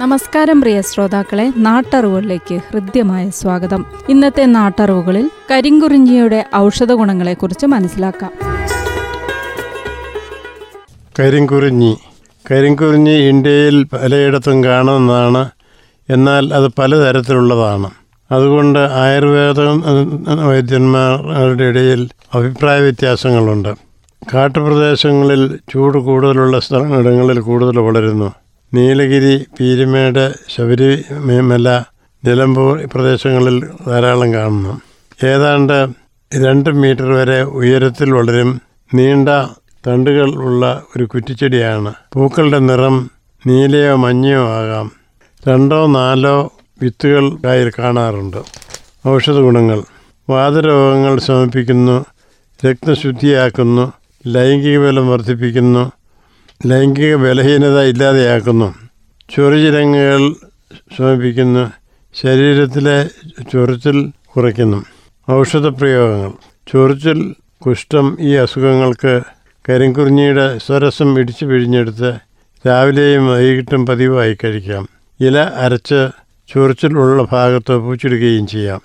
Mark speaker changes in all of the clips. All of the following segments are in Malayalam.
Speaker 1: നമസ്കാരം പ്രിയ ശ്രോതാക്കളെ. നാട്ടറിവുകളിലേക്ക് ഹൃദ്യമായ സ്വാഗതം. ഇന്നത്തെ നാട്ടറിവുകളിൽ കരിങ്കുറിഞ്ഞിയുടെ ഔഷധ ഗുണങ്ങളെക്കുറിച്ച് മനസ്സിലാക്കാം.
Speaker 2: കരിങ്കുറിഞ്ഞി. കരിങ്കുറിഞ്ഞി ഇന്ത്യയിൽ പലയിടത്തും കാണുന്നതാണ്. എന്നാൽ അത് പലതരത്തിലുള്ളതാണ്. അതുകൊണ്ട് ആയുർവേദ വൈദ്യന്മാരുടെ ഇടയിൽ അഭിപ്രായ വ്യത്യാസങ്ങളുണ്ട്. കാട്ടുപ്രദേശങ്ങളിൽ ചൂട് കൂടുതലുള്ള സ്ഥലങ്ങളിടങ്ങളിൽ കൂടുതൽ വളരുന്നു. നീലഗിരി പീരുമേട് ശബരിമല നിലമ്പൂർ പ്രദേശങ്ങളിൽ ധാരാളം കാണുന്നു. ഏതാണ്ട് രണ്ട് മീറ്റർ വരെ ഉയരത്തിൽ വളരും നീണ്ട തണ്ടുകൾ ഉള്ള ഒരു കുറ്റിച്ചെടിയാണ്. പൂക്കളുടെ നിറം നീലയോ മഞ്ഞയോ ആകാം. രണ്ടോ നാലോ വിത്തുകൾ കായിൽ കാണാറുണ്ട്. ഔഷധ ഗുണങ്ങൾ. വാതരോഗങ്ങൾ ശമിപ്പിക്കുന്നു രക്തശുദ്ധിയാക്കുന്നു ലൈംഗിക ബലം വർദ്ധിപ്പിക്കുന്നു ലൈംഗിക ബലഹീനത ഇല്ലാതെയാക്കുന്നു. ചൊറിചിരങ്ങുകൾ ശമിപ്പിക്കുന്നു. ശരീരത്തിലെ ചൊറിച്ചിൽ കുറയ്ക്കുന്നു. ഔഷധപ്രയോഗങ്ങൾ ചൊറിച്ചിൽ കുഷ്ഠം ഈ അസുഖങ്ങൾക്ക് കരിങ്കുറിഞ്ഞിയുടെ സ്വരസം ഇടിച്ചു പിഴിഞ്ഞെടുത്ത് രാവിലെയും വൈകിട്ടും പതിവായി കഴിക്കാം. ഇല അരച്ച് ചൊറിച്ചിൽ ഉള്ള ഭാഗത്ത് പൂച്ചിടുകയും ചെയ്യാം.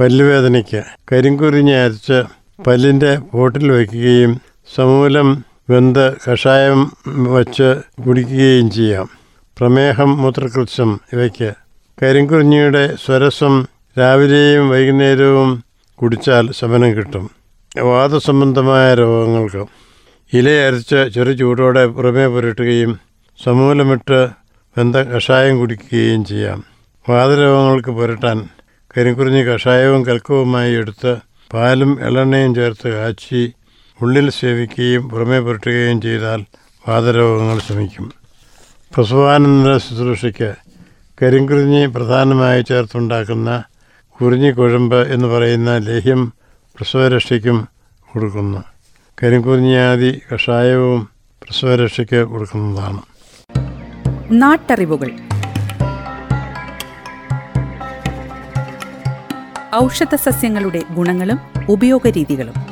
Speaker 2: പല്ലുവേദനയ്ക്ക്. കരിങ്കുറിഞ്ഞി അരച്ച് പല്ലിന്റെ പോട്ടിൽ വയ്ക്കുകയും സമൂലം വെന്ത് കഷായം വച്ച് കുടിക്കുകയും ചെയ്യാം. പ്രമേഹം മൂത്രകൃത്യം ഇവയ്ക്ക്. കരിങ്കുറിഞ്ഞിയുടെ സ്വരസം രാവിലെയും വൈകുന്നേരവും കുടിച്ചാൽ ശമനം കിട്ടും. വാദസംബന്ധമായ രോഗങ്ങൾക്ക്. ഇലയരച്ച് ചെറു ചൂടോടെ പുറമേ പുരട്ടുകയും സമൂലമിട്ട് വെന്ത കഷായം കുടിക്കുകയും ചെയ്യാം. വാതരോഗങ്ങൾക്ക് പുരട്ടാൻ കരിങ്കുറിഞ്ഞി കഷായവും കൽക്കവുമായി എടുത്ത് പാലും എള്ളെണ്ണയും ചേർത്ത് കാച്ചി ഉള്ളിൽ സേവിക്കുകയും പുറമേ പുരട്ടുകയും ചെയ്താൽ വാതരോഗങ്ങൾ ശമിക്കും. പ്രസവാനന്തര ശുശ്രൂഷയ്ക്ക് കരിങ്കുറിഞ്ഞി പ്രധാനമായി ചേർത്തുണ്ടാക്കുന്ന കുറിഞ്ഞി കുഴമ്പ് എന്ന് പറയുന്ന ലേഹ്യം പ്രസവരക്ഷയ്ക്കും കൊടുക്കുന്നു. കരിങ്കുറിഞ്ഞാതി കഷായവും പ്രസവരക്ഷയ്ക്ക് കൊടുക്കുന്നതാണ്.
Speaker 3: നാട്ടറിവുകൾ. ഔഷധ സസ്യങ്ങളുടെ ഗുണങ്ങളും ഉപയോഗരീതികളും.